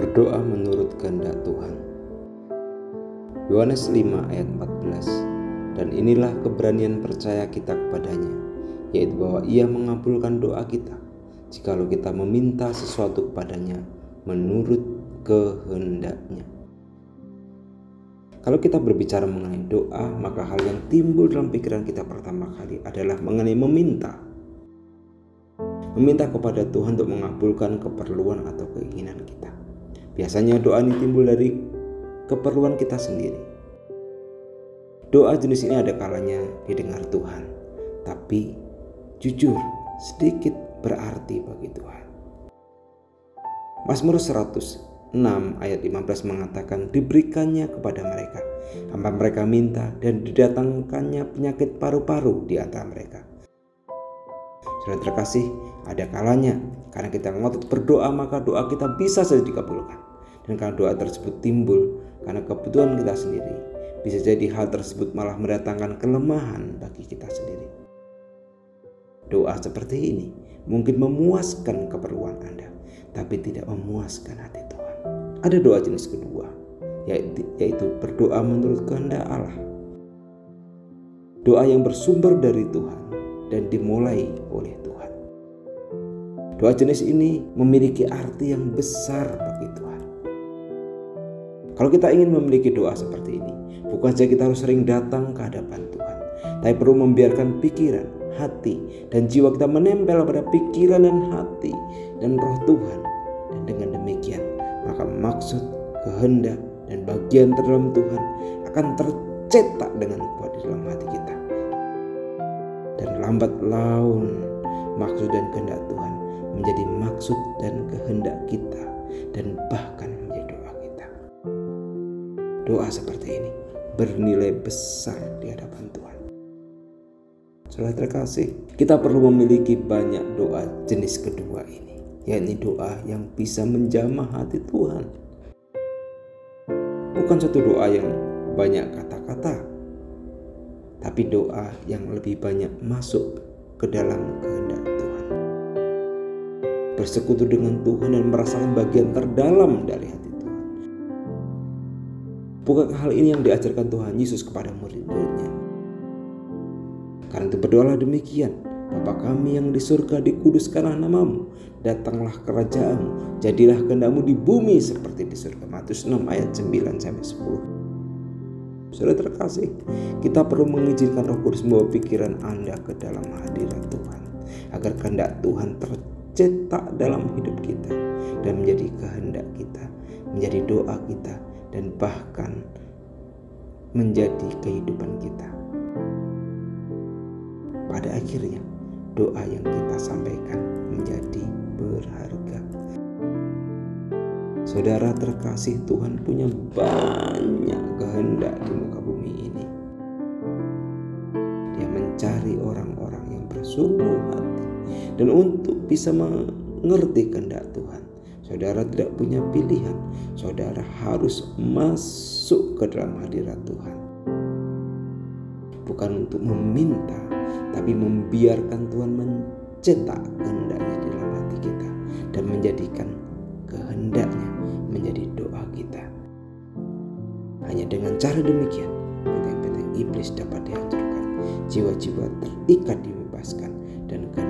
Berdoa menurut kehendak Tuhan. Yohanes 5 ayat 14 Dan inilah keberanian percaya kita kepadanya, yaitu bahwa ia mengabulkan doa kita, jikalau kita meminta sesuatu kepadanya menurut kehendaknya. Kalau kita berbicara mengenai doa, maka hal yang timbul dalam pikiran kita pertama kali adalah mengenai meminta. Meminta kepada Tuhan untuk mengabulkan keperluan atau keinginan kita. Biasanya doa ini timbul dari keperluan kita sendiri. Doa jenis ini ada kalanya didengar Tuhan, tapi jujur sedikit berarti bagi Tuhan. Mazmur 100 6 ayat 15 mengatakan diberikannya kepada mereka tanpa mereka minta dan didatangkannya penyakit paru-paru di antara mereka. Sudah terkasih, ada kalanya karena kita ngotot berdoa maka doa kita bisa saja dikabulkan. Dan karena doa tersebut timbul karena kebutuhan kita sendiri, bisa jadi hal tersebut malah mendatangkan kelemahan bagi kita sendiri. Doa seperti ini mungkin memuaskan keperluan Anda, tapi tidak memuaskan hati Tuhan. Ada doa jenis kedua, yaitu, berdoa menurut kehendak Allah. Doa yang bersumber dari Tuhan dan dimulai oleh. Doa jenis ini memiliki arti yang besar bagi Tuhan. Kalau kita ingin memiliki doa seperti ini, bukan saja kita harus sering datang ke hadapan Tuhan, tapi perlu membiarkan pikiran, hati, dan jiwa kita menempel pada pikiran dan hati dan roh Tuhan. Dan dengan demikian, maka maksud, kehendak, dan bagian terdalam Tuhan akan tercetak dengan kuat di dalam hati kita. Dan lambat laun maksud dan kehendak Tuhan maksud dan kehendak kita dan bahkan menjadi doa kita. Doa seperti ini bernilai besar di hadapan Tuhan. Saudara terkasih, kita perlu memiliki banyak doa jenis kedua ini yakni doa yang bisa menjamah hati Tuhan. Bukan satu doa yang banyak kata-kata, tapi doa yang lebih banyak masuk ke dalam kehendak. Bersekutu dengan Tuhan dan merasakan bagian terdalam dari hati Tuhan. Bukan hal ini yang diajarkan Tuhan Yesus kepada murid-muridnya? Karena itu berdoalah demikian, Bapa kami yang di surga dikuduskanlah namamu. Datanglah kerajaanmu. Jadilah kehendakmu di bumi seperti di surga. Matius 6 ayat 9 sampai 10 Sudah terkasih kita perlu mengizinkan roh kudus membawa pikiran anda ke dalam hadirat Tuhan. Agar kehendak Tuhan tercetak dalam hidup kita dan menjadi kehendak kita menjadi doa kita dan bahkan menjadi kehidupan kita pada akhirnya doa yang kita sampaikan menjadi berharga. Saudara terkasih Tuhan punya banyak kehendak di muka bumi ini. Dia mencari orang-orang yang bersungguh dan untuk bisa mengerti kehendak Tuhan. Saudara tidak punya pilihan. Saudara harus masuk ke dalam hadirat Tuhan. Bukan untuk meminta, tapi membiarkan Tuhan mencetak kehendaknya di dalam hati kita dan menjadikan kehendaknya menjadi doa kita. Hanya dengan cara demikian, benteng-benteng iblis dapat dihancurkan, jiwa-jiwa terikat dibebaskan, dan kehendak